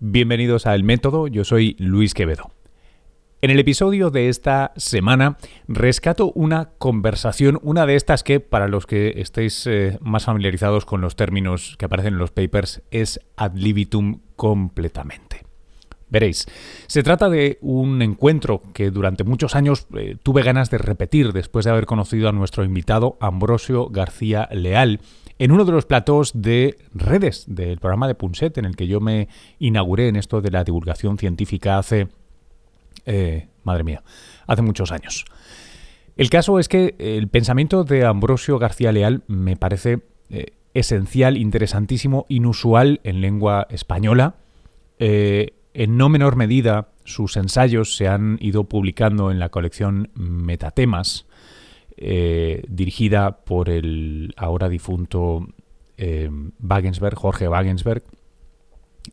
Bienvenidos a El Método, yo soy Luis Quevedo. En el episodio de esta semana rescato una conversación, una de estas que para los que estéis eh, más familiarizados con los términos que aparecen en los papers es ad libitum completamente. Veréis, se trata de un encuentro que durante muchos años eh, tuve ganas de repetir después de haber conocido a nuestro invitado Ambrosio García Leal en uno de los platós de redes del programa de Punset en el que yo me inauguré en esto de la divulgación científica hace, eh, madre mía, hace muchos años. El caso es que el pensamiento de Ambrosio García Leal me parece eh, esencial, interesantísimo, inusual en lengua española. En no menor medida, sus ensayos se han ido publicando en la colección Metatemas, eh, dirigida por el ahora difunto eh, Wagensberg, Jorge Wagensberg.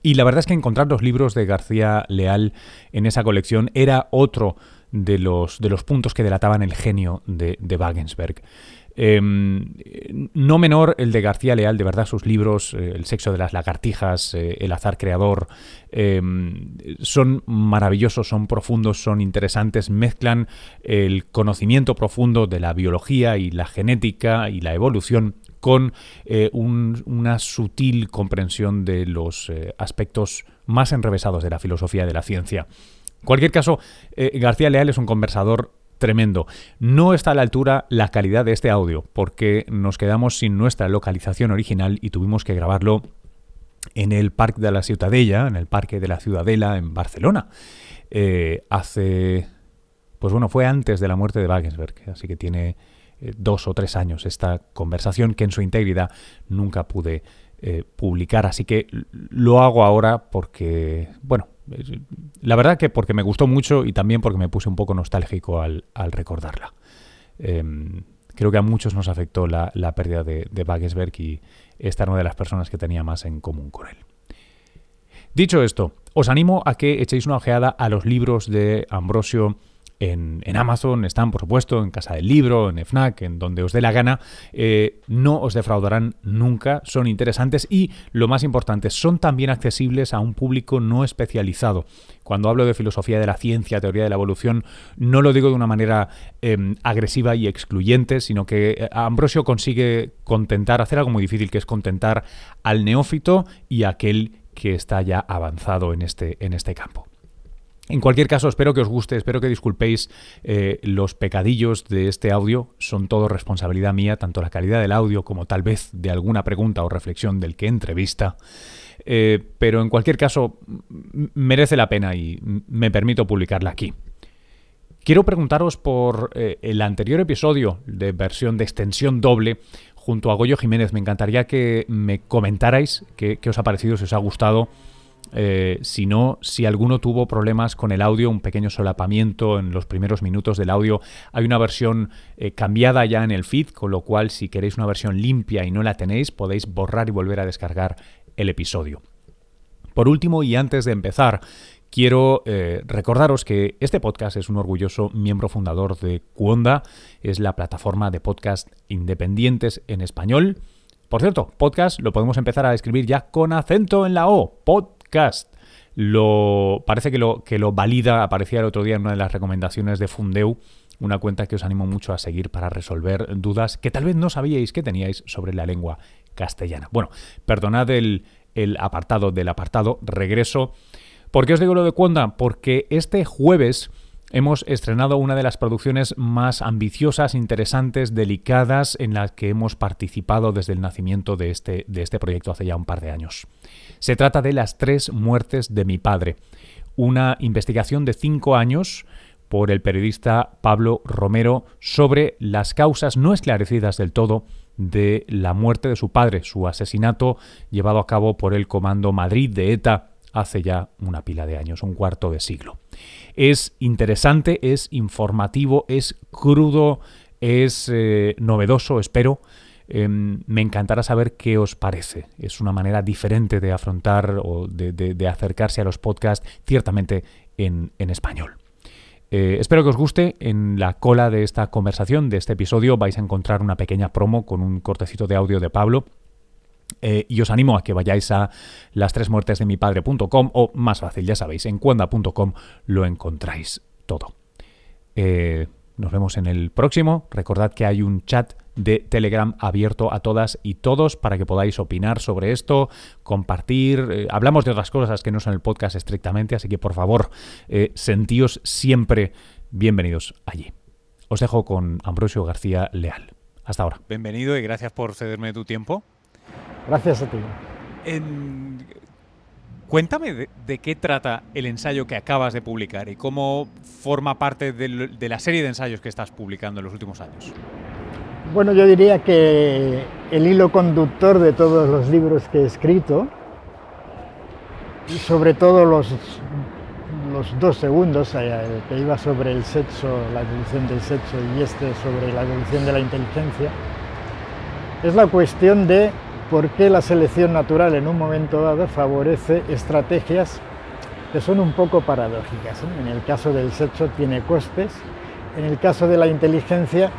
Y la verdad es que encontrar los libros de García Leal en esa colección era otro de los, de los puntos que delataban el genio de, de Wagensberg. Em, no menor el de García Leal, de verdad, sus libros, eh, El sexo de las lagartijas, eh, El azar creador, em, son maravillosos, son profundos, son interesantes, mezclan el conocimiento profundo de la biología y la genética y la evolución con eh, una sutil comprensión de los aspectos más enrevesados de la filosofía de la ciencia. En cualquier caso, García Leal es un conversador tremendo. No está a la altura la calidad de este audio, porque nos quedamos sin nuestra localización original y tuvimos que grabarlo en el Parque de la Ciutadella, en el Parque de la Ciudadela en Barcelona. Eh, hace. Pues bueno, fue antes de la muerte de Wagensberg, así que tiene eh, dos o tres años esta conversación que en su integridad nunca pude eh, publicar. Así que lo hago ahora porque, bueno, la verdad que porque me gustó mucho y también porque me puse un poco nostálgico al, recordarla. Em, creo que a muchos nos afectó la, pérdida de, de y esta era una de las personas que tenía más en común con él. Dicho esto, os animo a que echéis una ojeada a los libros de Ambrosio en, Amazon, están por supuesto en Casa del Libro, en FNAC, en donde os dé la gana, eh, no os defraudarán nunca, son interesantes y lo más importante, son también accesibles a un público no especializado. Cuando hablo de filosofía de la ciencia, teoría de la evolución, no lo digo de una manera em, agresiva y excluyente, sino que eh, Ambrosio consigue contentar, hacer algo muy difícil, que es contentar al neófito y a aquel que está ya avanzado en este, en este campo. En cualquier caso, espero que os guste, espero que disculpéis eh, los pecadillos de este audio. Son todo responsabilidad mía, tanto la calidad del audio como tal vez de alguna pregunta o reflexión del que entrevista. Eh, pero en cualquier caso, merece la pena y me permito publicarla aquí. Quiero preguntaros por eh, el anterior episodio de versión de extensión doble junto a Goyo Jiménez. Me encantaría que me comentarais qué, qué os ha parecido, si os ha gustado eh, si no, si alguno tuvo problemas con el audio, un pequeño solapamiento en los primeros minutos del audio, hay una versión eh, cambiada ya en el feed, con lo cual si queréis una versión limpia y no la tenéis, podéis borrar y volver a descargar el episodio. Por último, y antes de empezar, quiero eh, recordaros que este podcast es un orgulloso miembro fundador de Cuonda, es la plataforma de podcast independientes en español. Por cierto, podcast lo podemos empezar a escribir ya con acento en la O, pod lo, parece que lo, que lo valida, aparecía el otro día en una de las recomendaciones de Fundeu, una cuenta que os animo mucho a seguir para resolver dudas que tal vez no sabíais que teníais sobre la lengua castellana. Bueno, perdonad el, el apartado del apartado, regreso. ¿Por qué os digo lo de Cuonda? Porque este jueves hemos estrenado una de las producciones más ambiciosas, interesantes, delicadas en las que hemos participado desde el nacimiento de este, de este proyecto hace ya un par de años. Se trata de Las tres muertes de mi padre, una investigación de cinco años por el periodista Pablo Romero sobre las causas no esclarecidas del todo de la muerte de su padre, su asesinato llevado a cabo por el Comando Madrid de ETA hace ya una pila de años, un cuarto de siglo. Es interesante, es informativo, es crudo, es eh, novedoso, espero. Em, me encantará saber qué os parece. Es una manera diferente de afrontar o de, acercarse a los podcasts, ciertamente en, español. Eh, espero que os guste. En la cola de esta conversación, de este episodio, vais a encontrar una pequeña promo con un cortecito de audio de Pablo Eh, y os animo a que vayáis a las tres muertes de mi padre.com o más fácil, ya sabéis, en cuenda.com lo encontráis todo. Eh, nos vemos en el próximo. Recordad que hay un chat de Telegram abierto a todas y todos para que podáis opinar sobre esto, compartir. Eh, hablamos de otras cosas que no son el podcast estrictamente, así que por favor, sentíos siempre bienvenidos allí. Os dejo con Ambrosio García Leal. Hasta ahora. Bienvenido y gracias por cederme tu tiempo. Gracias a ti. Cuéntame de, qué trata el ensayo que acabas de publicar y cómo forma parte de, la serie de ensayos que estás publicando en los últimos años. Bueno, yo diría que el hilo conductor de todos los libros que he escrito, y sobre todo los, los dos segundos, eh, que iba sobre el sexo, la evolución del sexo, y este sobre la evolución de la inteligencia, es la cuestión de por qué la selección natural en un momento dado favorece estrategias que son un poco paradójicas. En el caso del sexo tiene costes, en el caso de la inteligencia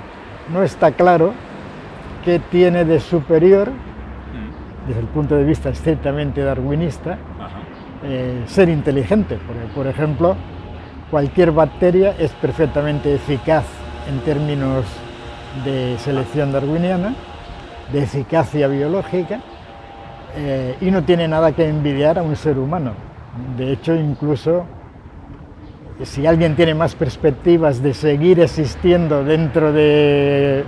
no está claro qué tiene de superior, mm. desde el punto de vista estrictamente darwinista, eh, ser inteligente. Porque, por ejemplo, cualquier bacteria es perfectamente eficaz en términos de selección darwiniana, de eficacia biológica eh, y no tiene nada que envidiar a un ser humano. De hecho, incluso si alguien tiene más perspectivas de seguir existiendo dentro de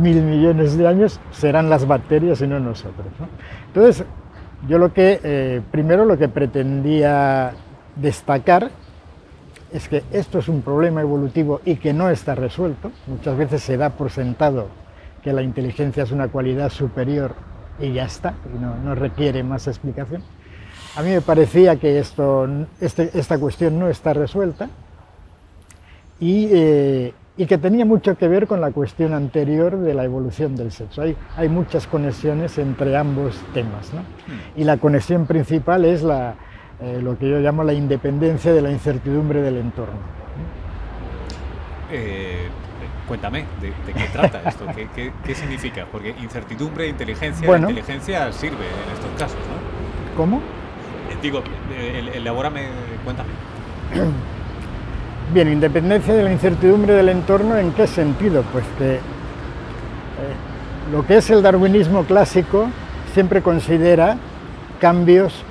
mil millones de años, serán las bacterias y no nosotros. Entonces, yo lo que, eh, primero lo que pretendía destacar es que esto es un problema evolutivo y que no está resuelto. Muchas veces se da por sentado que la inteligencia es una cualidad superior y ya está, y no, requiere más explicación. A mí me parecía que esto, este, esta cuestión no está resuelta y, eh, y, que tenía mucho que ver con la cuestión anterior de la evolución del sexo. Hay, hay muchas conexiones entre ambos temas ¿no? Hmm. y la conexión principal es la, eh, lo que yo llamo la independencia de la incertidumbre del entorno. Eh, Cuéntame, ¿de, qué trata esto? ¿Qué, significa? Porque incertidumbre, inteligencia, la inteligencia sirve en estos casos, ¿no? ¿Cómo? Eh, digo, elabórame, cuéntame. Bien, independencia de la incertidumbre del entorno, ¿en qué sentido? Pues que eh, lo que es el darwinismo clásico siempre considera cambios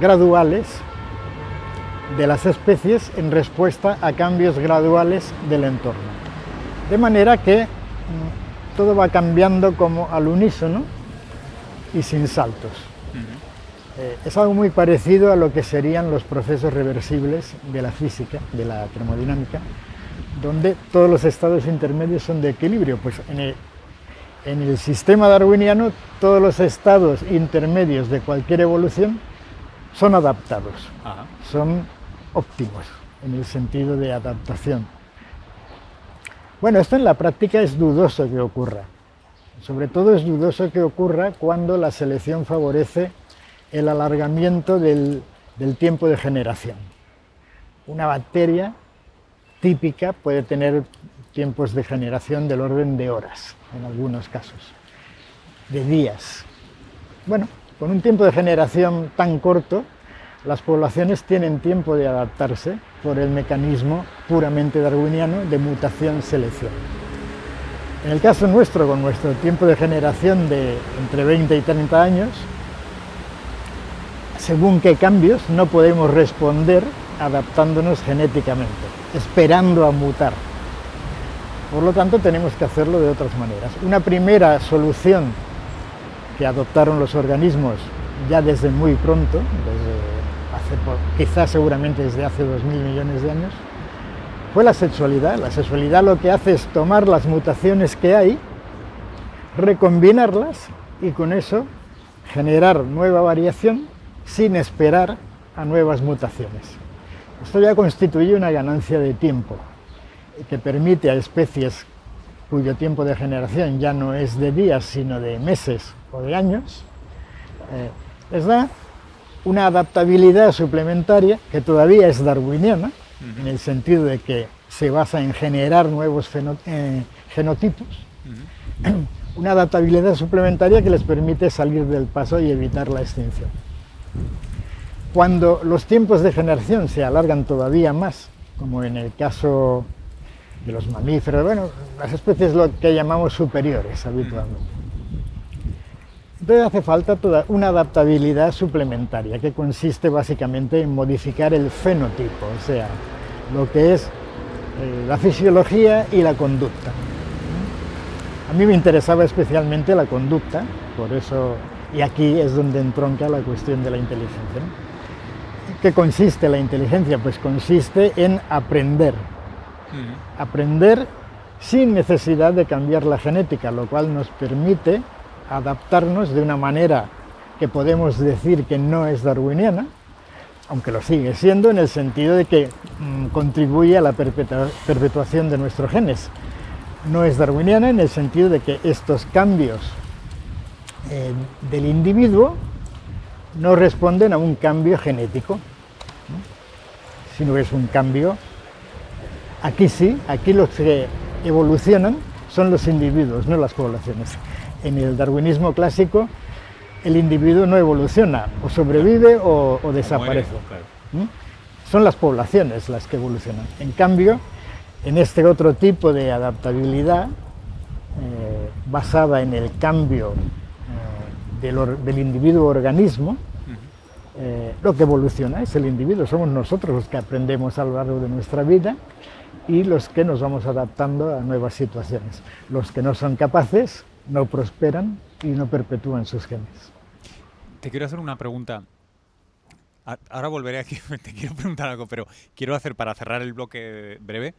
graduales de las especies en respuesta a cambios graduales del entorno. De manera que mm, todo va cambiando como al unísono y sin saltos. Eh, es algo muy parecido a lo que serían los procesos reversibles de la física, de la termodinámica, donde todos los estados intermedios son de equilibrio. Pues en el, sistema darwiniano todos los estados intermedios de cualquier evolución son adaptados, son óptimos en el sentido de adaptación. Bueno, esto en la práctica es dudoso que ocurra. Sobre todo es dudoso que ocurra cuando la selección favorece el alargamiento del, tiempo de generación. Una bacteria típica puede tener tiempos de generación del orden de horas, en algunos casos, de días. Bueno, con un tiempo de generación tan corto, las poblaciones tienen tiempo de adaptarse por el mecanismo puramente darwiniano de mutación-selección. En el caso nuestro, con nuestro tiempo de generación de entre 20 y 30 años, según qué cambios no podemos responder adaptándonos genéticamente, esperando a mutar. Por lo tanto, tenemos que hacerlo de otras maneras. Una primera solución que adoptaron los organismos ya desde muy pronto, desde quizás seguramente desde hace dos mil millones de años, fue la sexualidad. La sexualidad lo que hace es tomar las mutaciones que hay, recombinarlas y con eso generar nueva variación sin esperar a nuevas mutaciones. Esto ya constituye una ganancia de tiempo que permite a especies cuyo tiempo de generación ya no es de días, sino de meses o de años, eh, les da una adaptabilidad suplementaria que todavía es darwiniana, en el sentido de que se basa en generar nuevos eh, genotipos, una adaptabilidad suplementaria que les permite salir del paso y evitar la extinción. Cuando los tiempos de generación se alargan todavía más, como en el caso de los mamíferos, bueno, las especies lo que llamamos superiores habitualmente. Entonces hace falta una adaptabilidad suplementaria que consiste básicamente en modificar el fenotipo, o sea, lo que es eh, la fisiología y la conducta. A mí me interesaba especialmente la conducta, por eso, y aquí es donde entronca la cuestión de la inteligencia. ¿Qué consiste la inteligencia? Pues consiste en aprender. Aprender sin necesidad de cambiar la genética, lo cual nos permite adaptarnos de una manera que podemos decir que no es darwiniana, aunque lo sigue siendo en el sentido de que mm, contribuye a la perpetuación de nuestros genes. No es darwiniana en el sentido de que estos cambios eh, del individuo no responden a un cambio genético, sino es un cambio, aquí sí, aquí los que evolucionan son los individuos, no las poblaciones. En el darwinismo clásico, el individuo no evoluciona, o sobrevive o, desaparece. ¿Mm? Son las poblaciones las que evolucionan. En cambio, en este otro tipo de adaptabilidad, eh, basada en el cambio eh, del, individuo-organismo, eh, lo que evoluciona es el individuo, somos nosotros los que aprendemos a lo largo de nuestra vida y los que nos vamos adaptando a nuevas situaciones. Los que no son capaces no prosperan y no perpetúan sus genes. Te quiero hacer una pregunta. Ahora volveré aquí, te quiero preguntar algo, pero quiero hacer para cerrar el bloque breve,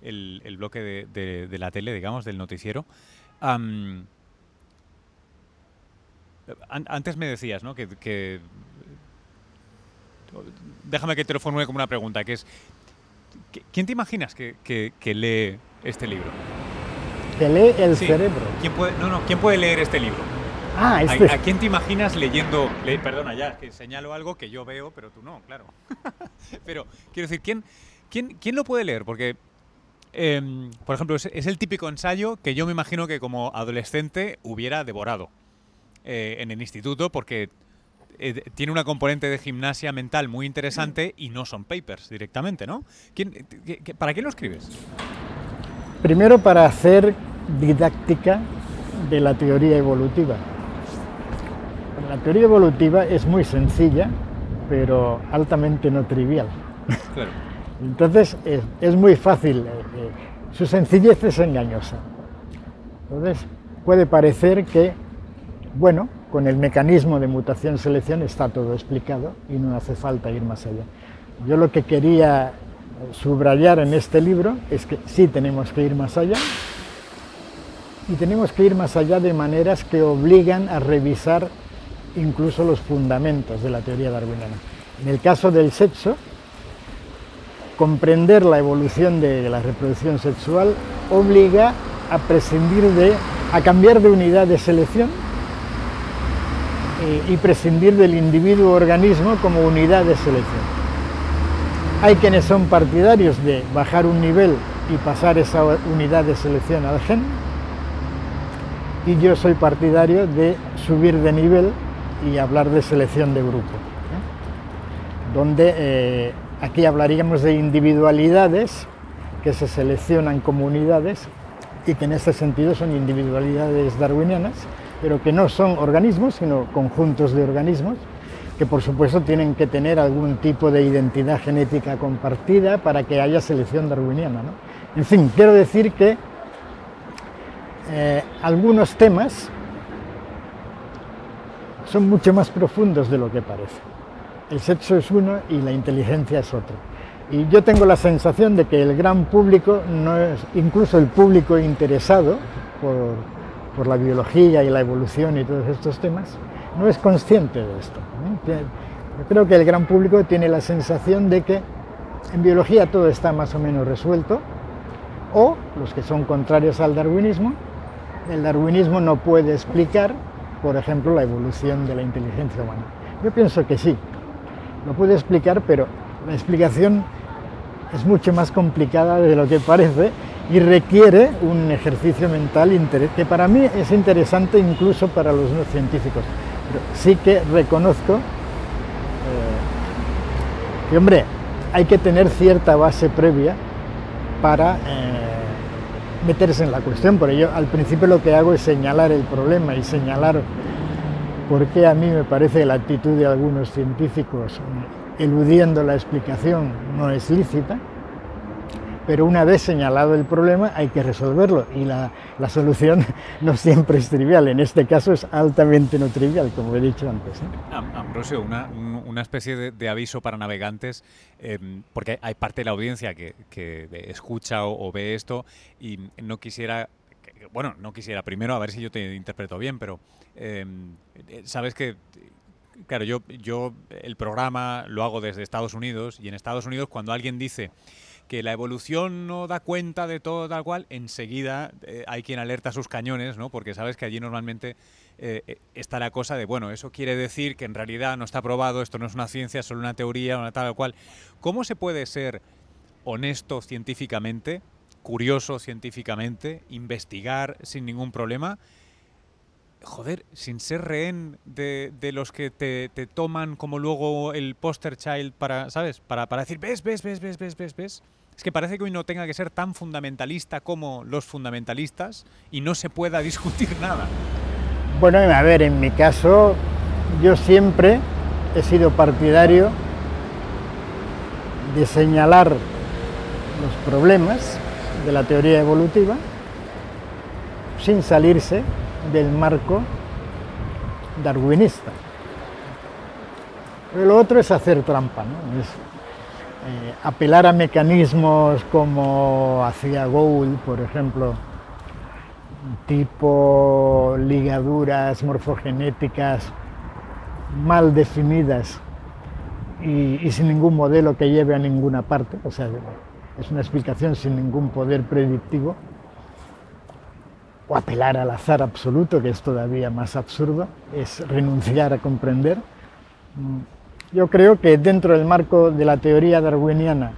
el, bloque de, la tele, digamos, del noticiero. Antes me decías, ¿no? Que, déjame que te lo formule como una pregunta, que es, ¿quién te imaginas que, lee este libro? Que lee el cerebro. ¿Quién puede, no, no, ¿quién puede leer este libro? Ah, este ¿A, quién te imaginas leyendo? perdona, ya, que señalo algo que yo veo, pero tú no, claro. pero quiero decir, ¿quién, quién, quién lo puede leer? Porque, em, por ejemplo, es, el típico ensayo que yo me imagino que como adolescente hubiera devorado eh, en el instituto, porque eh, tiene una componente de gimnasia mental muy interesante y no son papers directamente, ¿no? ¿Para qué lo escribes? Primero para hacer didáctica de la teoría evolutiva. La teoría evolutiva es muy sencilla, pero altamente no trivial. Entonces es, muy fácil, eh, eh, su sencillez es engañosa. Entonces puede parecer que, bueno, con el mecanismo de mutación-selección está todo explicado y no hace falta ir más allá. Yo lo que quería subrayar en este libro es que sí tenemos que ir más allá y tenemos que ir más allá de maneras que obligan a revisar incluso los fundamentos de la teoría darwiniana. En el caso del sexo, comprender la evolución de la reproducción sexual obliga a prescindir de, a cambiar de unidad de selección y prescindir del individuo organismo como unidad de selección. Hay quienes son partidarios de bajar un nivel y pasar esa unidad de selección al gen, y yo soy partidario de subir de nivel y hablar de selección de grupo, ¿eh? donde eh, aquí hablaríamos de individualidades que se seleccionan como unidades y que en ese sentido son individualidades darwinianas, pero que no son organismos, sino conjuntos de organismos, que por supuesto tienen que tener algún tipo de identidad genética compartida para que haya selección darwiniana. En fin, quiero decir que eh, algunos temas son mucho más profundos de lo que parece. El sexo es uno y la inteligencia es otro. Y yo tengo la sensación de que el gran público, no es, incluso el público interesado por, la biología y la evolución y todos estos temas, no es consciente de esto. Yo creo que el gran público tiene la sensación de que en biología todo está más o menos resuelto, o los que son contrarios al darwinismo, el darwinismo no puede explicar por ejemplo, la evolución de la inteligencia humana. Yo pienso que sí, lo puede explicar, pero la explicación es mucho más complicada de lo que parece y requiere un ejercicio mental que para mí es interesante incluso para los no científicos. Pero sí que reconozco eh, que, hombre, hay que tener cierta base previa para eh, meterse en la cuestión. Por ello, al principio lo que hago es señalar el problema y señalar por qué a mí me parece la actitud de algunos científicos eludiendo la explicación no es lícita pero una vez señalado el problema hay que resolverlo y la, solución no siempre es trivial, en este caso es altamente no trivial, como he dicho antes. Ambrosio, una, especie de, aviso para navegantes, em, porque hay parte de la audiencia que, escucha o, ve esto y no quisiera, bueno, no quisiera primero, a ver si yo te interpreto bien, pero em, sabes que claro, yo, yo el programa lo hago desde Estados Unidos y en Estados Unidos cuando alguien dice que la evolución no da cuenta de todo tal cual, enseguida eh, hay quien alerta sus cañones, ¿no? Porque sabes que allí normalmente eh, eh, está la cosa de, bueno, eso quiere decir que en realidad no está probado, esto no es una ciencia, es solo una teoría, una tal cual. ¿Cómo se puede ser honesto científicamente, curioso científicamente, investigar sin ningún problema? Joder, sin ser rehén de, los que te, toman como luego el poster child para, ¿sabes? Para, para decir, ves, ves, ves, ves, ves, ves, ves. Es que parece que hoy no tenga que ser tan fundamentalista como los fundamentalistas y no se pueda discutir nada. Bueno, a ver, en mi caso, yo siempre he sido partidario de señalar los problemas de la teoría evolutiva sin salirse del marco darwinista. lo otro es hacer trampa, ¿no? Eh, apelar a mecanismos como hacía Gould, por ejemplo, tipo ligaduras morfogenéticas mal definidas y, sin ningún modelo que lleve a ninguna parte, o sea, es una explicación sin ningún poder predictivo, o apelar al azar absoluto, que es todavía más absurdo, es renunciar a comprender. Yo creo que dentro del marco de la teoría darwiniana,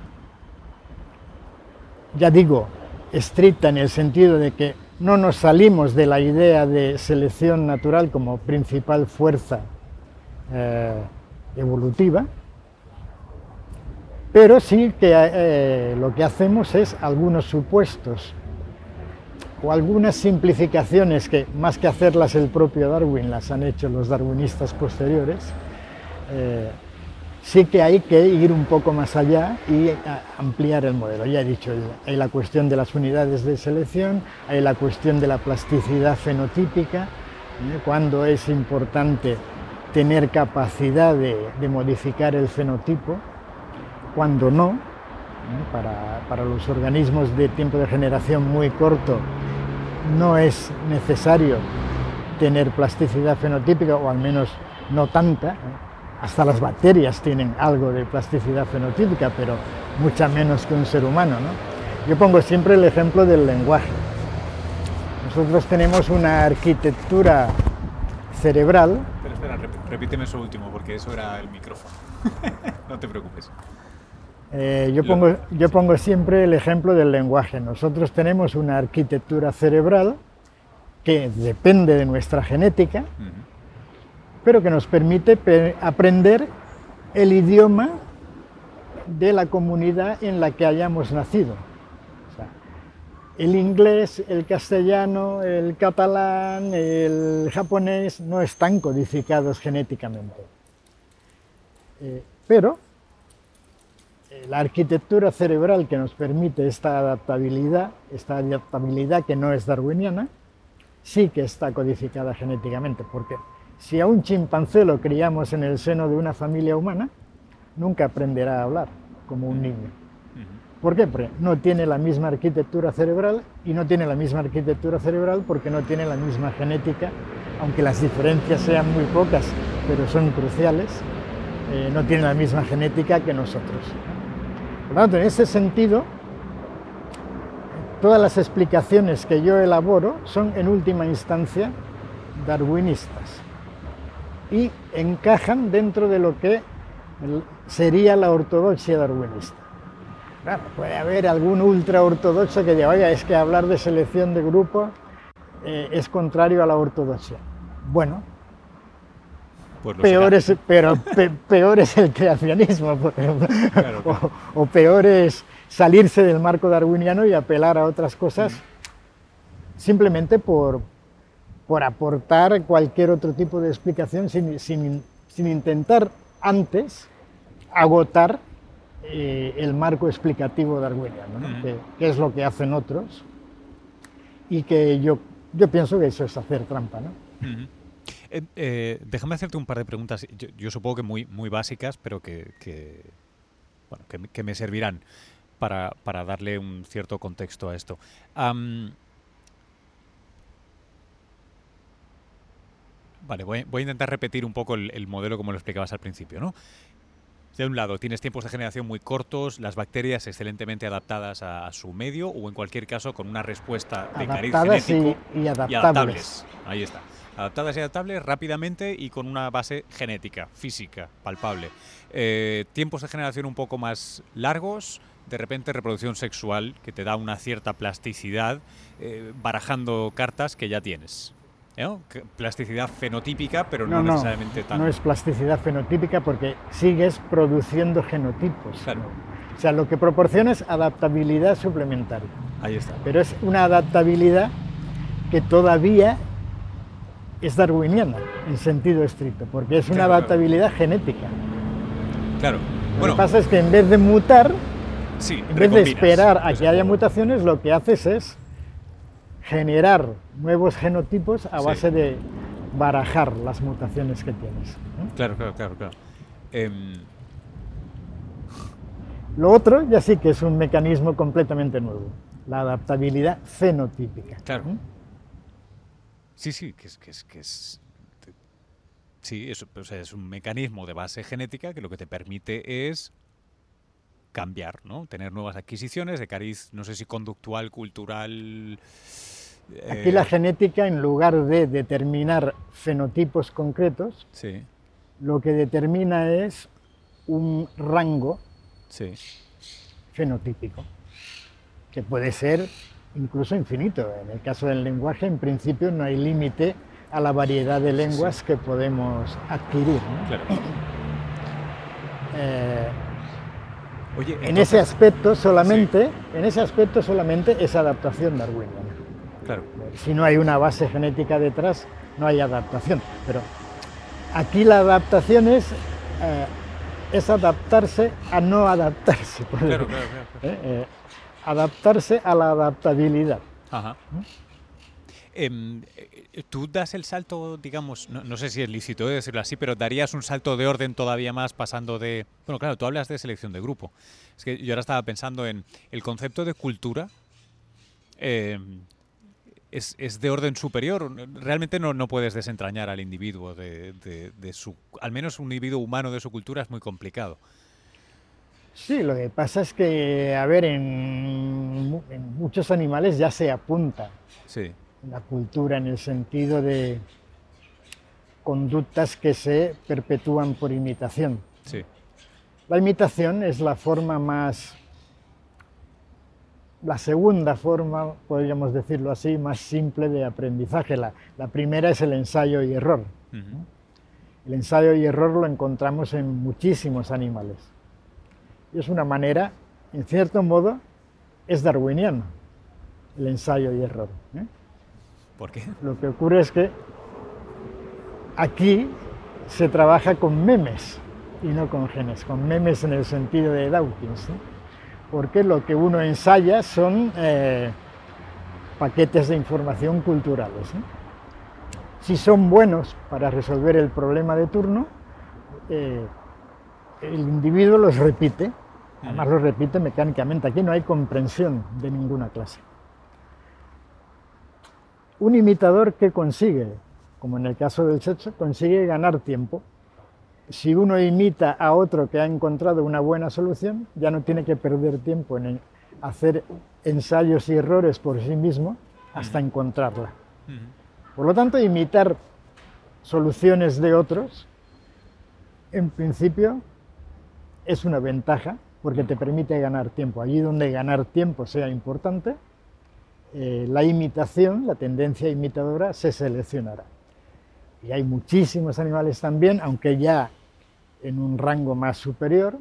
ya digo, estricta en el sentido de que no nos salimos de la idea de selección natural como principal fuerza eh, evolutiva, pero sí que eh, lo que hacemos es algunos supuestos o algunas simplificaciones que más que hacerlas el propio Darwin las han hecho los darwinistas posteriores, eh, sí que hay que ir un poco más allá y eh, ampliar el modelo. Ya he dicho, hay la cuestión de las unidades de selección, hay la cuestión de la plasticidad fenotípica, ¿eh? cuando es importante tener capacidad de, modificar el fenotipo, cuando no, para, para, los organismos de tiempo de generación muy corto no es necesario tener plasticidad fenotípica, o al menos no tanta, hasta las bacterias tienen algo de plasticidad fenotípica, pero mucha menos que un ser humano. Yo pongo siempre el ejemplo del lenguaje. Nosotros tenemos una arquitectura cerebral. Pero espera, repíteme eso último, porque eso era el micrófono. no te preocupes. Eh, yo, pongo, yo pongo siempre el ejemplo del lenguaje. Nosotros tenemos una arquitectura cerebral que depende de nuestra genética, pero que nos permite aprender el idioma de la comunidad en la que hayamos nacido. el inglés, el castellano, el catalán, el japonés no están codificados genéticamente. Eh, pero la arquitectura cerebral que nos permite esta adaptabilidad, esta adaptabilidad que no es darwiniana, sí que está codificada genéticamente, porque si a un chimpancé lo criamos en el seno de una familia humana, nunca aprenderá a hablar como un niño. ¿Por qué? Porque no tiene la misma arquitectura cerebral y no tiene la misma arquitectura cerebral porque no tiene la misma genética, aunque las diferencias sean muy pocas, pero son cruciales, eh, no tiene la misma genética que nosotros. Por tanto, en ese sentido, todas las explicaciones que yo elaboro son en última instancia darwinistas y encajan dentro de lo que sería la ortodoxia darwinista. puede haber algún ultra ortodoxo que diga, oiga, es que hablar de selección de grupo eh, es contrario a la ortodoxia. Bueno, peor es, pero peor es el creacionismo, por ejemplo. O, peor es salirse del marco darwiniano y apelar a otras cosas simplemente por, por aportar cualquier otro tipo de explicación sin, sin, sin intentar antes agotar eh, el marco explicativo darwiniano, que, es lo que hacen otros y que yo, yo pienso que eso es hacer trampa. ¿no? Eh, eh, déjame hacerte un par de preguntas, yo, supongo que muy, muy básicas, pero que, bueno, que, me servirán para, para, darle un cierto contexto a esto. vale, voy, voy, a intentar repetir un poco el, el modelo como lo explicabas al principio, ¿no? De un lado, tienes tiempos de generación muy cortos, las bacterias excelentemente adaptadas a, su medio o en cualquier caso con una respuesta de cariz genético y, adaptables. Ahí está. Adaptadas y adaptables rápidamente y con una base genética, física, palpable. Eh, tiempos de generación un poco más largos, de repente reproducción sexual que te da una cierta plasticidad, eh, barajando cartas que ya tienes. Plasticidad fenotípica, pero no, necesariamente tan... No es plasticidad fenotípica porque sigues produciendo genotipos. O sea, lo que proporciona es adaptabilidad suplementaria. Ahí está. Pero es una adaptabilidad que todavía es darwiniana en sentido estricto, porque es una adaptabilidad genética. Claro. Lo que pasa es que en vez de mutar, en vez de esperar a que haya mutaciones, lo que haces es generar nuevos genotipos a base de barajar las mutaciones que tienes. Claro, claro, claro. claro. Em, Lo otro ya sí que es un mecanismo completamente nuevo, la adaptabilidad fenotípica. Claro. Sí, sí, que es, que es, que es Sí, es, es un mecanismo de base genética que lo que te permite es cambiar, ¿no? Tener nuevas adquisiciones de cariz, no sé si conductual, cultural, Aquí la eh, genética, en lugar de determinar fenotipos concretos, lo que determina es un rango fenotípico, que puede ser incluso infinito. En el caso del lenguaje, en principio, no hay límite a la variedad de lenguas que podemos adquirir. Eh, en ese aspecto solamente, en ese aspecto solamente es adaptación darwiniana. Si no hay una base genética detrás, no hay adaptación. Pero aquí la adaptación es, eh, es adaptarse a no adaptarse. ¿Eh? Eh, adaptarse a la adaptabilidad. Em, tú das el salto, digamos, no, sé si es lícito decirlo así, pero darías un salto de orden todavía más pasando de... Bueno, claro, tú hablas de selección de grupo. Es que yo ahora estaba pensando en el concepto de cultura. Em, es, de orden superior. Realmente no, no puedes desentrañar al individuo de, su... Al menos un individuo humano de su cultura es muy complicado. Sí, lo que pasa es que, a ver, en, muchos animales ya se apunta sí. la cultura en el sentido de conductas que se perpetúan por imitación. Sí. La imitación es la forma más la segunda forma, podríamos decirlo así, más simple de aprendizaje. La, primera es el ensayo y error. El ensayo y error lo encontramos en muchísimos animales. Y es una manera, en cierto modo, es darwiniano, el ensayo y error. ¿eh? ¿Por qué? Lo que ocurre es que aquí se trabaja con memes y no con genes, con memes en el sentido de Dawkins porque lo que uno ensaya son eh, paquetes de información culturales. Si son buenos para resolver el problema de turno, eh, el individuo los repite, además los repite mecánicamente. Aquí no hay comprensión de ninguna clase. Un imitador que consigue, como en el caso del sexo, consigue ganar tiempo si uno imita a otro que ha encontrado una buena solución, ya no tiene que perder tiempo en hacer ensayos y errores por sí mismo hasta encontrarla. Por lo tanto, imitar soluciones de otros, en principio, es una ventaja porque te permite ganar tiempo. Allí donde ganar tiempo sea importante, eh, la imitación, la tendencia imitadora, se seleccionará. Y hay muchísimos animales también, aunque ya en un rango más superior,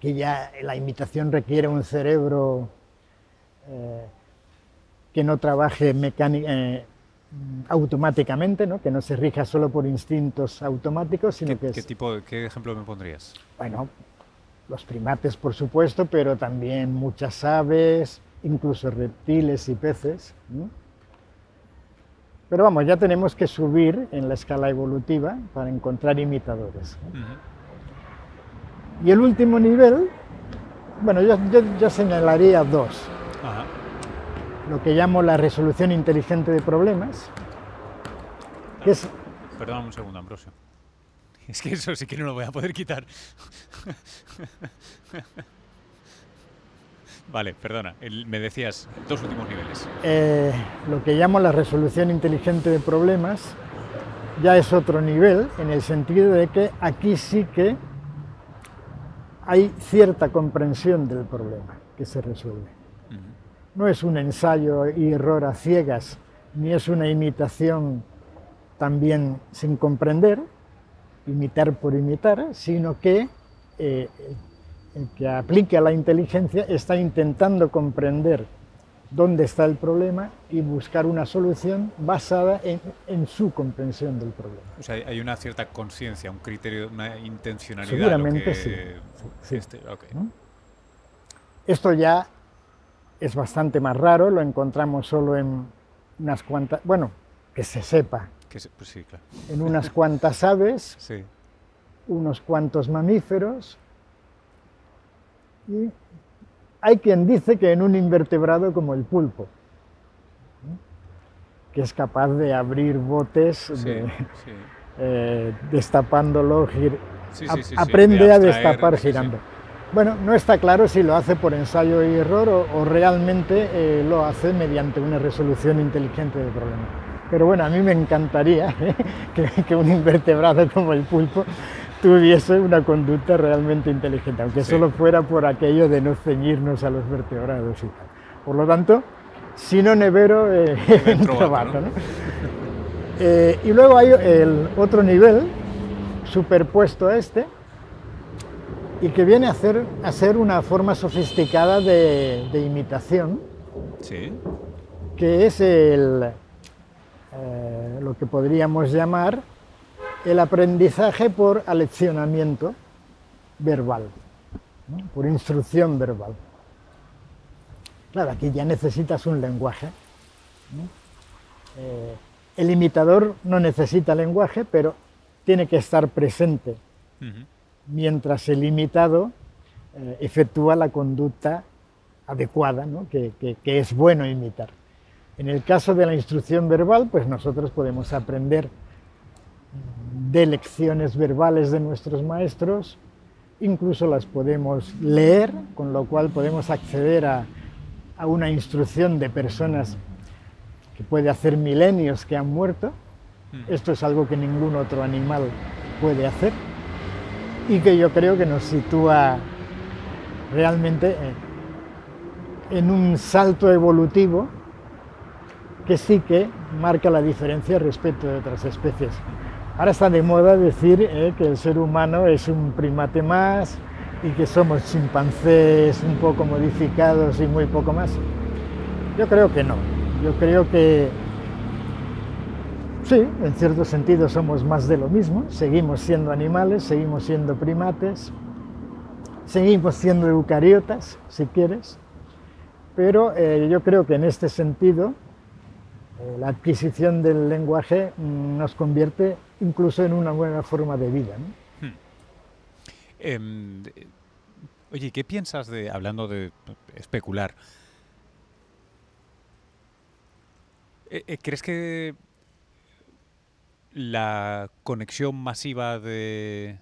que ya la imitación requiere un cerebro eh, que no trabaje eh, automáticamente, ¿no? que no se rija solo por instintos automáticos, sino ¿Qué, que... ¿qué, tipo, ¿Qué ejemplo me pondrías? Bueno, los primates, por supuesto, pero también muchas aves, incluso reptiles y peces. Pero vamos, ya tenemos que subir en la escala evolutiva para encontrar imitadores. Y el último nivel, bueno, yo, yo, señalaría dos. Lo que llamo la resolución inteligente de problemas, que es... Perdón un segundo, Ambrosio. Es que eso sí que no lo voy a poder quitar. Vale, perdona, me decías dos últimos niveles. Eh, lo que llamo la resolución inteligente de problemas ya es otro nivel, en el sentido de que aquí sí que hay cierta comprensión del problema que se resuelve. No es un ensayo y error a ciegas, ni es una imitación también sin comprender, imitar por imitar, sino que eh, el que aplique a la inteligencia está intentando comprender dónde está el problema y buscar una solución basada en, su comprensión del problema. O sea, hay una cierta conciencia, un criterio, una intencionalidad. Seguramente sí. Este, Esto ya es bastante más raro, lo encontramos solo en unas cuantas, bueno, que se sepa, pues sí, claro. en unas cuantas aves, unos cuantos mamíferos, y hay quien dice que en un invertebrado como el pulpo, que es capaz de abrir botes eh, destapándolo, aprende a destapar girando. Bueno, no está claro si lo hace por ensayo y error o, realmente eh, lo hace mediante una resolución inteligente del problema. Pero bueno, a mí me encantaría ¿eh? que, un invertebrado como el pulpo tuviese una conducta realmente inteligente, aunque solo fuera por aquello de no ceñirnos a los vertebrados y tal. Por lo tanto, si no nevero, eh, eh, y luego hay el otro nivel superpuesto a este y que viene a, hacer, a ser una forma sofisticada de, imitación, que es el, eh, lo que podríamos llamar el aprendizaje por aleccionamiento verbal, por instrucción verbal. Claro, aquí ya necesitas un lenguaje. Eh, el imitador no necesita lenguaje, pero tiene que estar presente mientras el imitado eh, efectúa la conducta adecuada, que, que es bueno imitar. En el caso de la instrucción verbal, pues nosotros podemos aprender de lecciones verbales de nuestros maestros, incluso las podemos leer, con lo cual podemos acceder a, una instrucción de personas que puede hacer milenios que han muerto. Mm. Esto es algo que ningún otro animal puede hacer y que yo creo que nos sitúa realmente en un salto evolutivo que sí que marca la diferencia respecto de otras especies. Ahora está de moda decir eh, que el ser humano es un primate más y que somos chimpancés un poco modificados y muy poco más. Yo creo que no. Yo creo que sí, en cierto sentido somos más de lo mismo. Seguimos siendo animales, seguimos siendo primates, seguimos siendo eucariotas, si quieres. Pero eh, yo creo que en este sentido la adquisición del lenguaje mm, nos convierte incluso en una buena forma de vida. Hmm. Em, oye, ¿qué piensas de, hablando de especular, eh, eh, ¿crees que la conexión masiva de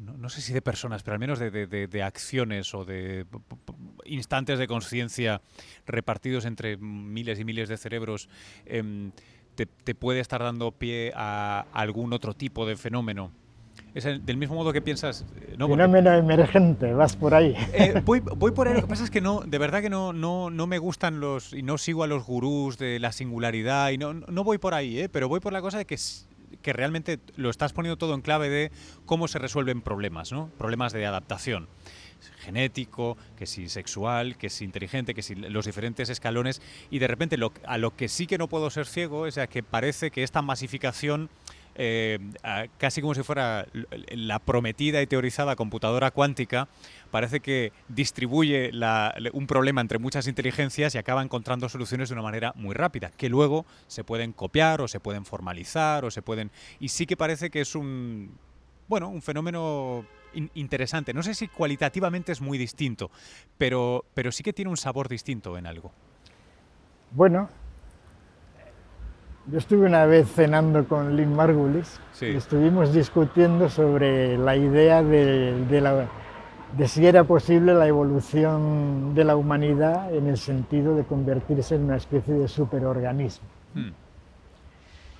no, sé si de personas, pero al menos de, acciones o de instantes de conciencia repartidos entre miles y miles de cerebros, em, te, puede estar dando pie a algún otro tipo de fenómeno Es del mismo modo que piensas... Eh, no, Fenómeno emergente, vas por ahí. Eh, voy, por ahí, lo que pasa es que no, de verdad que no, no, no me gustan los... y no sigo a los gurús de la singularidad y no, no voy por ahí, ¿eh? pero voy por la cosa de que que realmente lo estás poniendo todo en clave de cómo se resuelven problemas, ¿no? Problemas de adaptación genético, que si sexual, que si inteligente, que si los diferentes escalones y de repente lo, a lo que sí que no puedo ser ciego es a que parece que esta masificación eh, casi como si fuera la prometida y teorizada computadora cuántica, parece que distribuye un problema entre muchas inteligencias y acaba encontrando soluciones de una manera muy rápida, que luego se pueden copiar o se pueden formalizar o se pueden... Y sí que parece que es un, bueno, un fenómeno interesante. No sé si cualitativamente es muy distinto, pero, pero sí que tiene un sabor distinto en algo. Bueno, yo estuve una vez cenando con Lynn Margulis y estuvimos discutiendo sobre la idea de, si era posible la evolución de la humanidad en el sentido de convertirse en una especie de superorganismo. Hmm.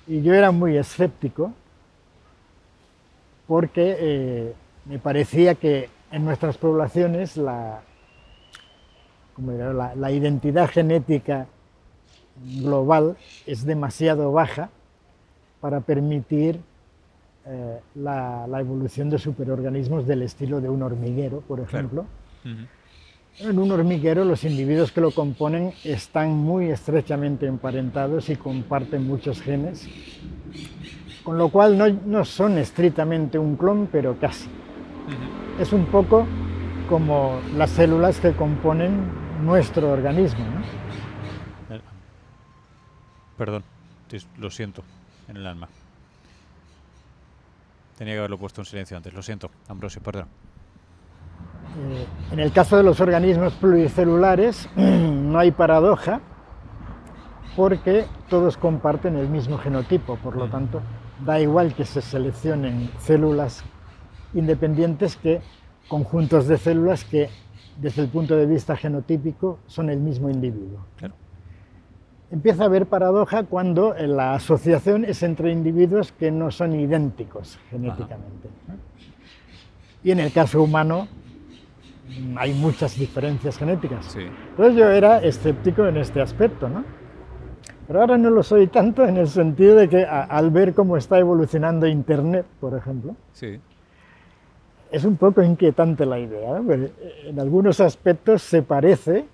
Y yo era muy escéptico porque eh, me parecía que en nuestras poblaciones la, la, identidad genética global es demasiado baja para permitir eh, la, evolución de superorganismos del estilo de un hormiguero, por ejemplo. En un hormiguero los individuos que lo componen están muy estrechamente emparentados y comparten muchos genes, con lo cual no, no son estrictamente un clon, pero casi. Es un poco como las células que componen nuestro organismo. ¿no? Perdón, lo siento en el alma. Tenía que haberlo puesto en silencio antes, lo siento, Ambrosio, perdón. Eh, en el caso de los organismos pluricelulares no hay paradoja porque todos comparten el mismo genotipo, por lo tanto da igual que se seleccionen células independientes que conjuntos de células que desde el punto de vista genotípico son el mismo individuo. Empieza a haber paradoja cuando la asociación es entre individuos que no son idénticos genéticamente. Y en el caso humano hay muchas diferencias genéticas. Entonces yo era escéptico en este aspecto, ¿no? Pero ahora no lo soy tanto en el sentido de que al ver cómo está evolucionando Internet, por ejemplo, sí es un poco inquietante la idea, en algunos aspectos se parece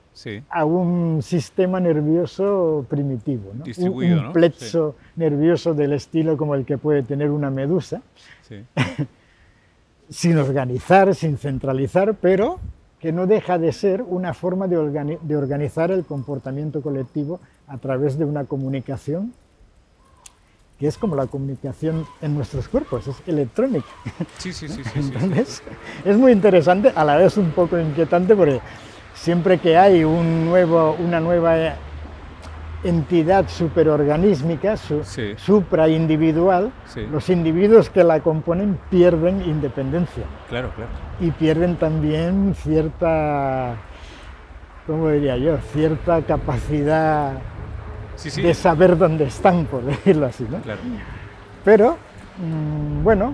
a un sistema nervioso primitivo, un, plexo nervioso del estilo como el que puede tener una medusa, sin organizar, sin centralizar, pero que no deja de ser una forma de organizar el comportamiento colectivo a través de una comunicación que es como la comunicación en nuestros cuerpos, es electrónica. Sí, sí, sí. sí, Entonces, es muy interesante, a la vez un poco inquietante, porque siempre que hay un nuevo, una nueva entidad superorganísmica, su, supraindividual, los individuos que la componen pierden independencia. Claro, claro. Y pierden también cierta, ¿cómo diría yo?, cierta capacidad de saber dónde están, por decirlo así. ¿no? Pero, mm, bueno,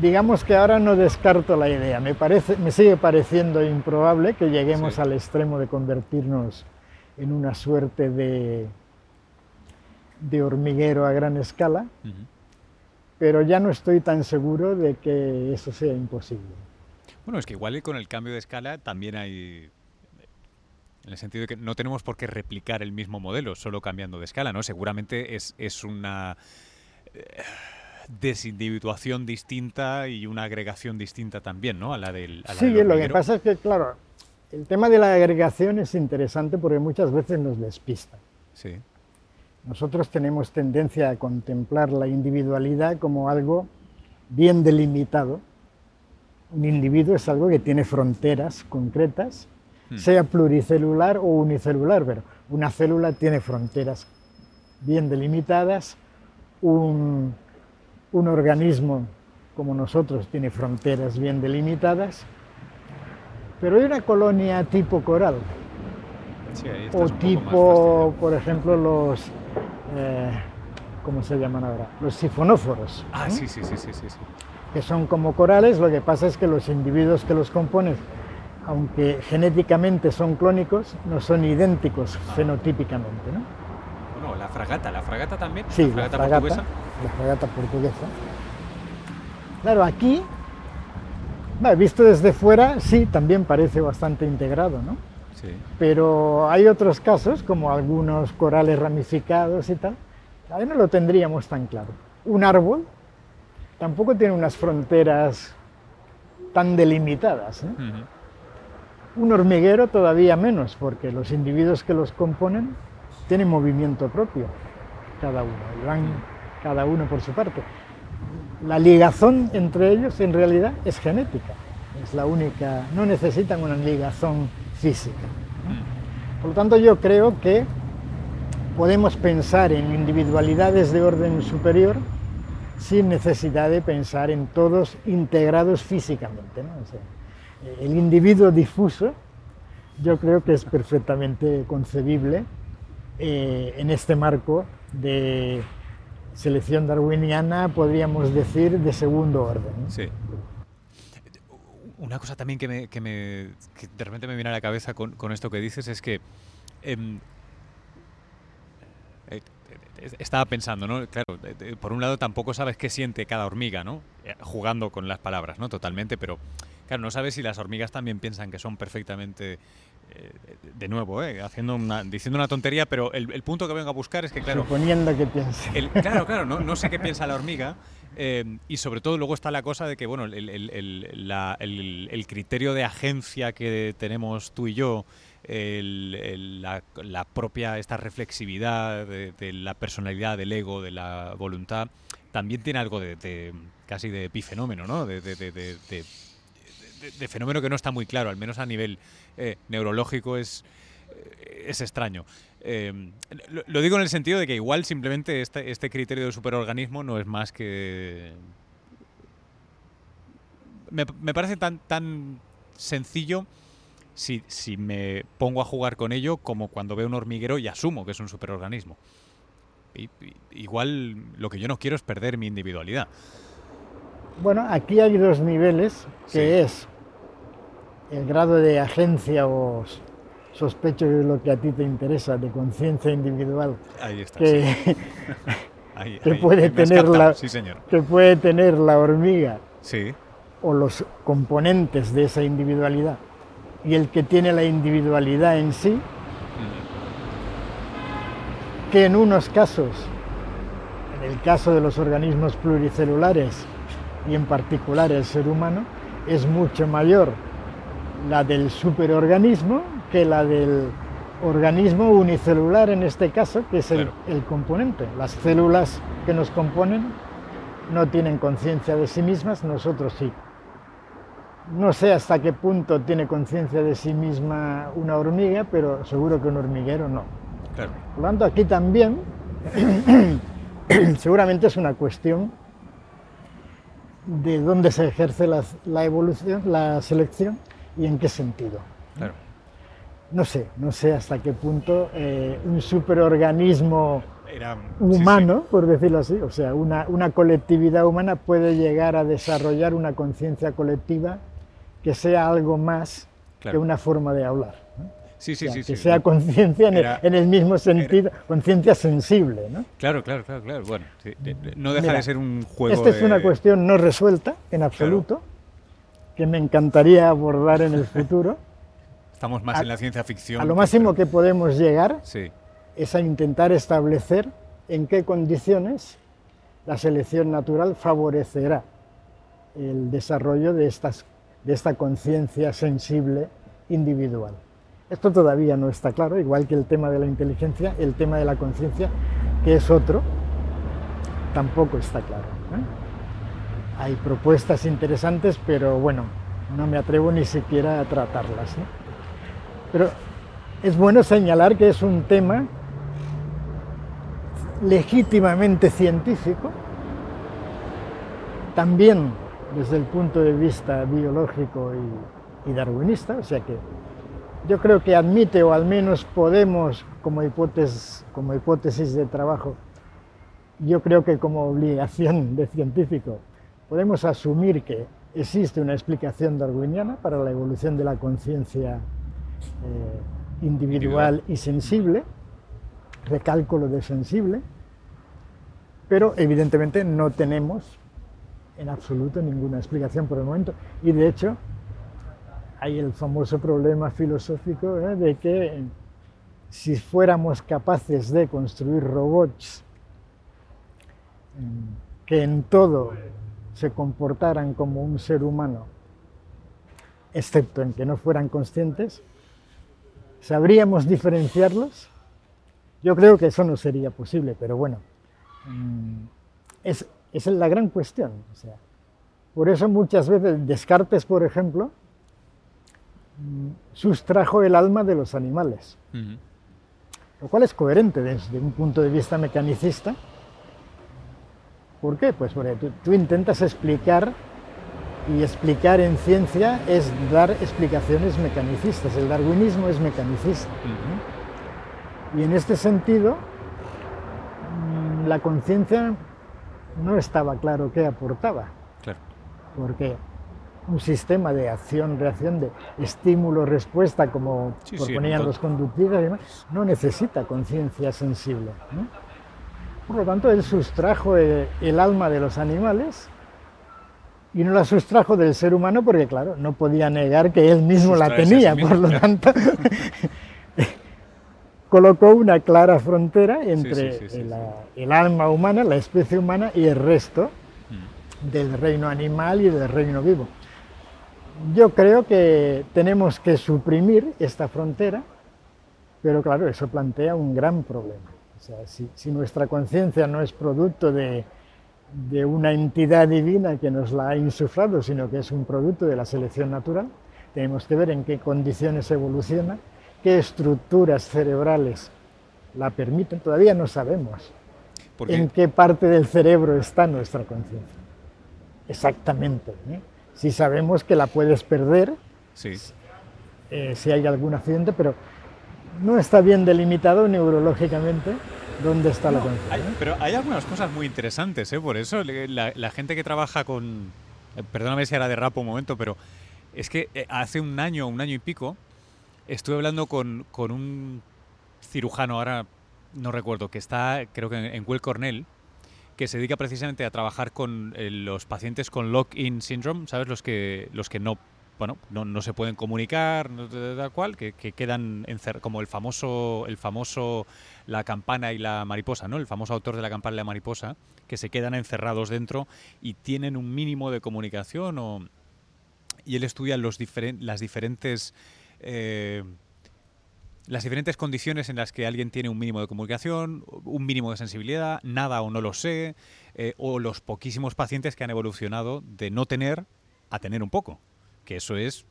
digamos que ahora no descarto la idea. Me, parece, me sigue pareciendo improbable que lleguemos al extremo de convertirnos en una suerte de, de hormiguero a gran escala, pero ya no estoy tan seguro de que eso sea imposible. Bueno, es que igual con el cambio de escala también hay en el sentido de que no tenemos por qué replicar el mismo modelo, solo cambiando de escala, ¿no? Seguramente es, es una eh, desindividuación distinta y una agregación distinta también, ¿no? A la del. sí, lo que pasa es que, claro, el tema de la agregación es interesante porque muchas veces nos despista. Sí. Nosotros tenemos tendencia a contemplar la individualidad como algo bien delimitado. Un individuo es algo que tiene fronteras concretas Hmm. sea pluricelular o unicelular, pero una célula tiene fronteras bien delimitadas, un, organismo como nosotros tiene fronteras bien delimitadas, pero hay una colonia tipo coral, o tipo, por ejemplo, los, eh, ¿cómo se llaman ahora? Los sifonóforos. Ah, sí, sí, sí, sí, sí. que son como corales, lo que pasa es que los individuos que los componen, aunque genéticamente son clónicos, no son idénticos fenotípicamente. ¿no? Bueno, la fragata, la fragata también, sí, la fragata, portuguesa. La fragata portuguesa. Claro, aquí, visto desde fuera, sí, también parece bastante integrado, ¿no? Sí. Pero hay otros casos, como algunos corales ramificados y tal, ahí no lo tendríamos tan claro. Un árbol tampoco tiene unas fronteras tan delimitadas. ¿eh? Un hormiguero todavía menos, porque los individuos que los componen tienen movimiento propio, cada uno, y van cada uno por su parte. La ligazón entre ellos en realidad es genética, es la única, no necesitan una ligazón física. Por lo tanto, yo creo que podemos pensar en individualidades de orden superior sin necesidad de pensar en todos integrados físicamente. el individuo difuso yo creo que es perfectamente concebible eh, en este marco de selección darwiniana, podríamos decir, de segundo orden. Sí. Una cosa también que, me, que, me, que de repente me viene a la cabeza con, esto que dices es que em, eh, estaba pensando, ¿no? Claro, por un lado tampoco sabes qué siente cada hormiga, ¿no? Eh, jugando con las palabras, ¿no? Totalmente, pero claro, no sabes si las hormigas también piensan que son perfectamente eh, de nuevo, ¿eh? haciendo una, diciendo una tontería, pero el, punto que vengo a buscar es que, claro. Suponiendo que piensa. claro, claro, no, no, sé qué piensa la hormiga. y sobre todo luego está la cosa de que, bueno, el, el, criterio de agencia que tenemos tú y yo la, propia esta reflexividad de, la personalidad, del ego, de la voluntad, también tiene algo de, casi de epifenómeno, ¿no? De, fenómeno que no está muy claro, al menos a nivel eh, neurológico es, eh, es extraño. Eh, lo, digo en el sentido de que igual simplemente este, este criterio de superorganismo no es más que... Me, me parece tan, tan sencillo si, si me pongo a jugar con ello como cuando veo un hormiguero y asumo que es un superorganismo. igual lo que yo no quiero es perder mi individualidad. Bueno, aquí hay dos niveles, que es el grado de agencia o sospecho que es lo que a ti te interesa, de conciencia individual. Ahí está. Que, puede tener la, que puede tener la hormiga. Sí. O los componentes de esa individualidad y el que tiene la individualidad en sí, que en unos casos, en el caso de los organismos pluricelulares y en particular el ser humano, es mucho mayor la del superorganismo que la del organismo unicelular en este caso, que es el, el componente. Las células que nos componen no tienen conciencia de sí mismas, nosotros sí. No sé hasta qué punto tiene conciencia de sí misma una hormiga, pero seguro que un hormiguero no. Por lo tanto, aquí también seguramente es una cuestión de dónde se ejerce la, evolución, la selección y en qué sentido. No sé, no sé hasta qué punto eh, un superorganismo humano, por decirlo así, o sea, una, una colectividad humana puede llegar a desarrollar una conciencia colectiva que sea algo más que una forma de hablar. Sí, sí, sí, que sea conciencia en, el mismo sentido, conciencia sensible. ¿no? Claro, claro, claro, claro. Bueno, no deja de ser un juego. Esta es una cuestión no resuelta en absoluto, que me encantaría abordar en el futuro. Estamos más en la ciencia ficción. A lo máximo que podemos llegar es a intentar establecer en qué condiciones la selección natural favorecerá el desarrollo de estas de esta conciencia sensible individual. Esto todavía no está claro, igual que el tema de la inteligencia, el tema de la conciencia, que es otro, tampoco está claro. ¿Eh? Hay propuestas interesantes, pero bueno, no me atrevo ni siquiera a tratarlas. Pero es bueno señalar que es un tema legítimamente científico, también desde el punto de vista biológico y, darwinista, o sea que yo creo que admite o al menos podemos como hipótesis de trabajo, yo creo que como obligación de científico, podemos asumir que existe una explicación darwiniana para la evolución de la conciencia eh, individual y sensible, recálculo de sensible, pero evidentemente no tenemos en absoluto ninguna explicación por el momento. Y de hecho, hay el famoso problema filosófico ¿eh? de que si fuéramos capaces de construir robots que en todo se comportaran como un ser humano, excepto en que no fueran conscientes, ¿sabríamos diferenciarlos? Yo creo que eso no sería posible, pero bueno, mm, es, es la gran cuestión. O sea, por eso muchas veces Descartes, por ejemplo, mm, sustrajo el alma de los animales, lo cual es coherente desde un punto de vista mecanicista. ¿Por qué? Pues porque tú, intentas explicar y explicar en ciencia es dar explicaciones mecanicistas. El darwinismo es mecanicista. Y en este sentido, mm, la conciencia no estaba claro qué aportaba. Claro. Porque un sistema de acción-reacción, de estímulo-respuesta, como proponían los conductistas, no necesita conciencia sensible. Por lo tanto, él sustrajo el, alma de los animales y no la sustrajo del ser humano porque, claro, no podía negar que él mismo la tenía. Por lo tanto, colocó una clara frontera entre el, alma humana, la especie humana y el resto mm. del reino animal y del reino vivo. Yo creo que tenemos que suprimir esta frontera, pero claro, eso plantea un gran problema. Sea, si, nuestra conciencia no es producto de, de una entidad divina que nos la ha insuflado, sino que es un producto de la selección natural, tenemos que ver en qué condiciones evoluciona qué estructuras cerebrales la permiten, todavía no sabemos en qué parte del cerebro está nuestra conciencia. Exactamente. ¿eh? Si sabemos que la puedes perder, eh, si hay algún accidente, pero no está bien delimitado neurológicamente dónde está la conciencia. ¿eh? pero hay algunas cosas muy interesantes, por eso la, la, gente que trabaja con... Perdóname si era de rapo un momento, pero es que hace un año, un año y pico, Estuve hablando con, un cirujano, ahora no recuerdo, que está, creo que en, Will Cornell, que se dedica precisamente a trabajar con eh, los pacientes con lock-in syndrome, ¿sabes? Los que, los que no, bueno, no, se pueden comunicar, tal cual, que, quedan como el famoso, el famoso La campana y la mariposa, ¿no? El famoso autor de La campana y la mariposa, que se quedan encerrados dentro y tienen un mínimo de comunicación o... Y él estudia los las diferentes eh, las diferentes condiciones en las que alguien tiene un mínimo de comunicación, un mínimo de sensibilidad, nada o no lo sé, eh, o los poquísimos pacientes que han evolucionado de no tener a tener un poco. Que eso es,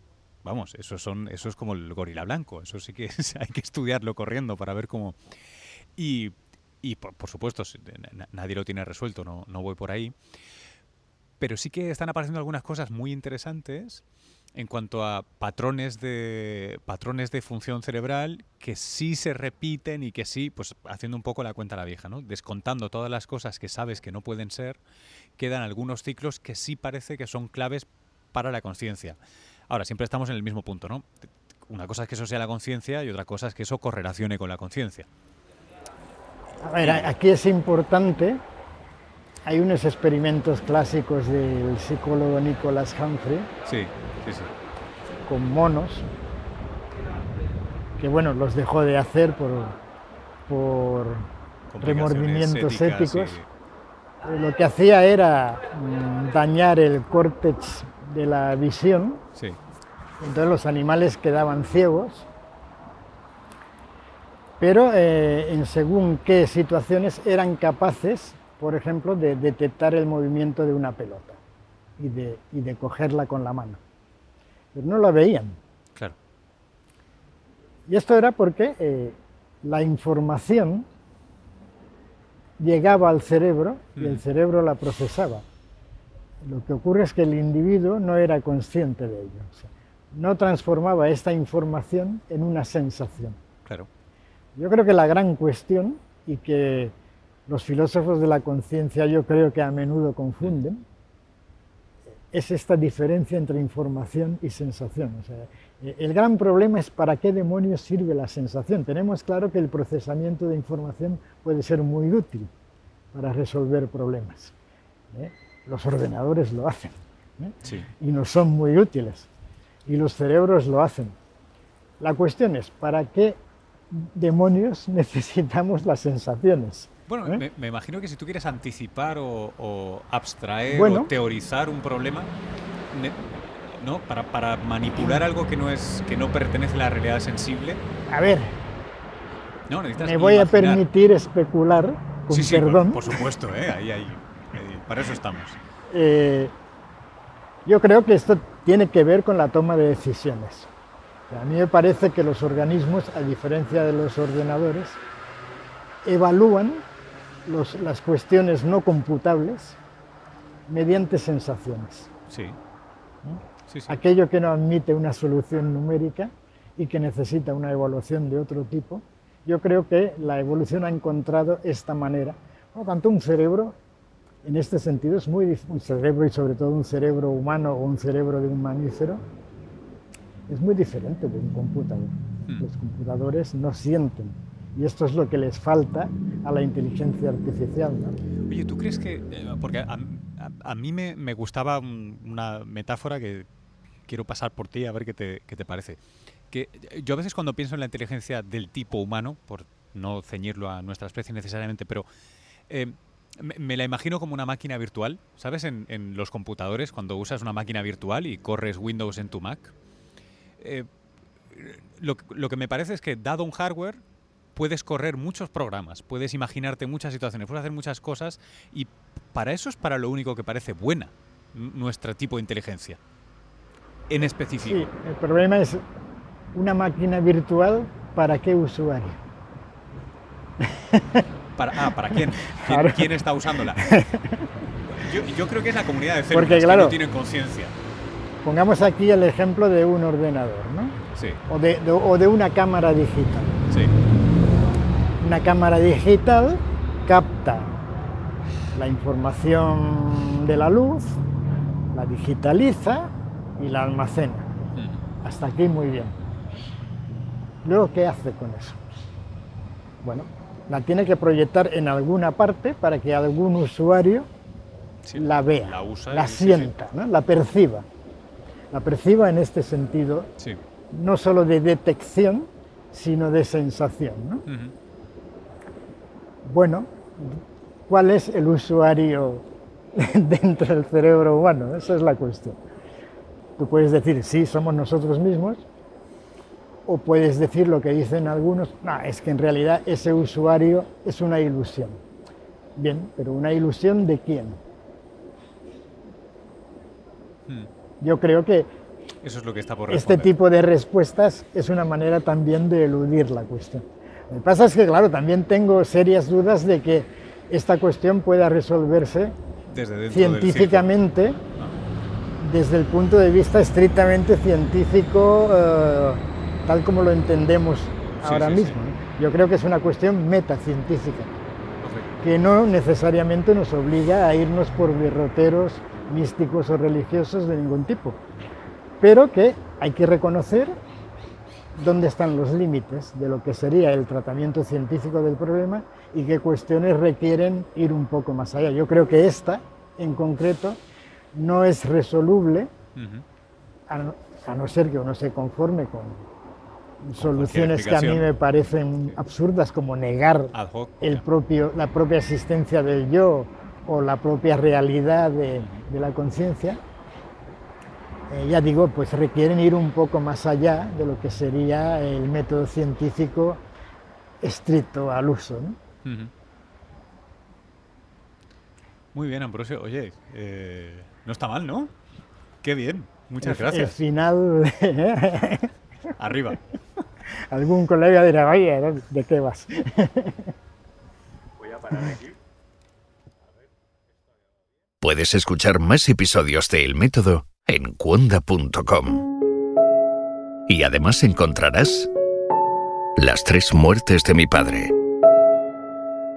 vamos, eso, son, eso es como el gorila blanco, eso sí que hay que estudiarlo corriendo para ver cómo... Y, por, supuesto, nadie lo tiene resuelto, no, no voy por ahí. Pero sí que están apareciendo algunas cosas muy interesantes en cuanto a patrones de patrones de función cerebral que sí se repiten y que sí, pues haciendo un poco la cuenta a la vieja, ¿no? Descontando todas las cosas que sabes que no pueden ser, quedan algunos ciclos que sí parece que son claves para la conciencia. Ahora, siempre estamos en el mismo punto, ¿no? Una cosa es que eso sea la conciencia y otra cosa es que eso correlacione con la conciencia. A ver, aquí es importante hay unos experimentos clásicos del psicólogo Nicholas Humphrey con monos, que bueno, los dejó de hacer por, por remordimientos éticos. Eh, lo que hacía era mm, dañar el córtex de la visión, entonces los animales quedaban ciegos, pero eh, en según qué situaciones eran capaces por ejemplo, de detectar el movimiento de una pelota y de, cogerla con la mano. Pero no la veían. Claro. Y esto era porque eh, la información llegaba al cerebro y el mm. cerebro la procesaba. Lo que ocurre es que el individuo no era consciente de ello. no transformaba esta información en una sensación. Claro. Yo creo que la gran cuestión, y que los filósofos de la conciencia yo creo que a menudo confunden, es esta diferencia entre información y sensación. Eh, el gran problema es para qué demonios sirve la sensación. Tenemos claro que el procesamiento de información puede ser muy útil para resolver problemas. ¿eh? Los ordenadores lo hacen ¿eh? y nos son muy útiles y los cerebros lo hacen. La cuestión es, ¿para qué demonios necesitamos las sensaciones? Bueno, ¿Eh? me, imagino que si tú quieres anticipar o, abstraer o teorizar un problema, ¿no? Para, para, manipular algo que no es que no pertenece a la realidad sensible. A ver. me voy a permitir especular, con perdón. Por, supuesto, ¿eh? ahí, ahí, para eso estamos. Eh, yo creo que esto tiene que ver con la toma de decisiones. A mí me parece que los organismos, a diferencia de los ordenadores, evalúan las cuestiones no computables mediante sensaciones. Sí. Aquello que no admite una solución numérica y que necesita una evaluación de otro tipo, yo creo que la evolución ha encontrado esta manera. Por lo tanto, un cerebro, en este sentido, es muy un cerebro y sobre todo un cerebro humano o un cerebro de un mamífero, es muy diferente de un computador. Hmm. Los computadores no sienten, y esto es lo que les falta a la inteligencia artificial. Oye, ¿tú crees que.? Eh, porque a, mí me, gustaba una metáfora que quiero pasar por ti a ver qué te, qué te parece. Que yo a veces cuando pienso en la inteligencia del tipo humano, por no ceñirlo a nuestra especie necesariamente, pero eh, me, la imagino como una máquina virtual, ¿sabes? En, los computadores, cuando usas una máquina virtual y corres Windows en tu Mac. Eh, lo, lo, que me parece es que dado un hardware, puedes correr muchos programas, puedes imaginarte muchas situaciones, puedes hacer muchas cosas y para eso es para lo único que parece buena nuestro tipo de inteligencia. En específico. Sí, el problema es una máquina virtual para qué usuario. Para, ah, ¿para quién? ¿Quién, está usándola? Yo, creo que es la comunidad de células Porque, claro, que no tienen conciencia. Pongamos aquí el ejemplo de un ordenador, ¿no? Sí. O de, o de una cámara digital. Sí. Una cámara digital capta la información de la luz, la digitaliza y la almacena. Mm. Hasta aquí muy bien. Luego, ¿qué hace con eso? Bueno, la tiene que proyectar en alguna parte para que algún usuario la vea, la, sienta, la perciba. La perciba en este sentido, no solo de detección, sino de sensación. ¿no? Bueno, ¿cuál es el usuario dentro del cerebro humano? Esa es la cuestión. Tú puedes decir, sí, somos nosotros mismos, o puedes decir lo que dicen algunos, no, es que en realidad ese usuario es una ilusión. Bien, pero ¿una ilusión de quién? Hmm. Yo creo que Eso es lo que está por este tipo de respuestas es una manera también de eludir la cuestión. Lo que pasa es que, claro, también tengo serias dudas de que esta cuestión pueda resolverse científicamente ah. desde el punto de vista estrictamente científico, eh, tal como lo entendemos ahora mismo. Yo creo que es una cuestión metacientífica, que no necesariamente nos obliga a irnos por derroteros místicos o religiosos de ningún tipo, pero que hay que reconocer dónde están los límites de lo que sería el tratamiento científico del problema y qué cuestiones requieren ir un poco más allá. Yo creo que esta, en concreto, no es resoluble, a, no, ser que uno se conforme con soluciones que a mí me parecen absurdas, como negar el propio, la propia existencia del yo o la propia realidad de la conciencia eh, ya digo, pues requieren ir un poco más allá de lo que sería el método científico estricto al uso. Muy bien, Ambrosio. Oye, eh, no está mal, ¿no? Qué bien. Muchas gracias. El final. Arriba. Algún colega dirá, oye, ¿de qué vas? Voy a parar aquí. Puedes escuchar más episodios de El Método en cuonda.com. Y además encontrarás las tres muertes de mi padre.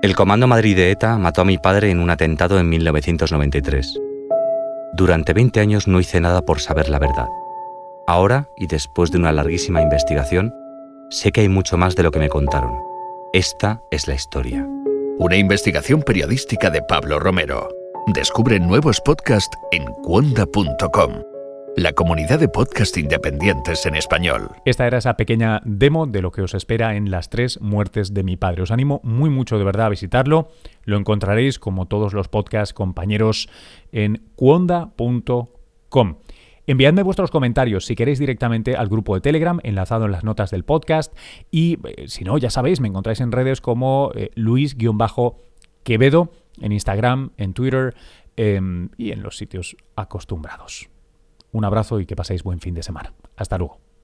El Comando Madrid de ETA mató a mi padre en un atentado en 1993. Durante 20 años no hice nada por saber la verdad. Ahora, y después de una larguísima investigación, sé que hay mucho más de lo que me contaron. Esta es la historia. Una investigación periodística de Pablo Romero. Descubre nuevos podcasts en cuonda.com la comunidad de podcast independientes en español. Esta era esa pequeña demo de lo que os espera en las tres muertes de mi padre. Os animo muy mucho de verdad a visitarlo. Lo encontraréis como todos los podcast compañeros en cuonda.com. Enviadme vuestros comentarios si queréis directamente al grupo de Telegram enlazado en las notas del podcast y eh, si no, ya sabéis, me encontráis en redes como eh, Luis-Quevedo en Instagram, en Twitter em, y en los sitios acostumbrados. Un abrazo y que paséis buen fin de semana. Hasta luego.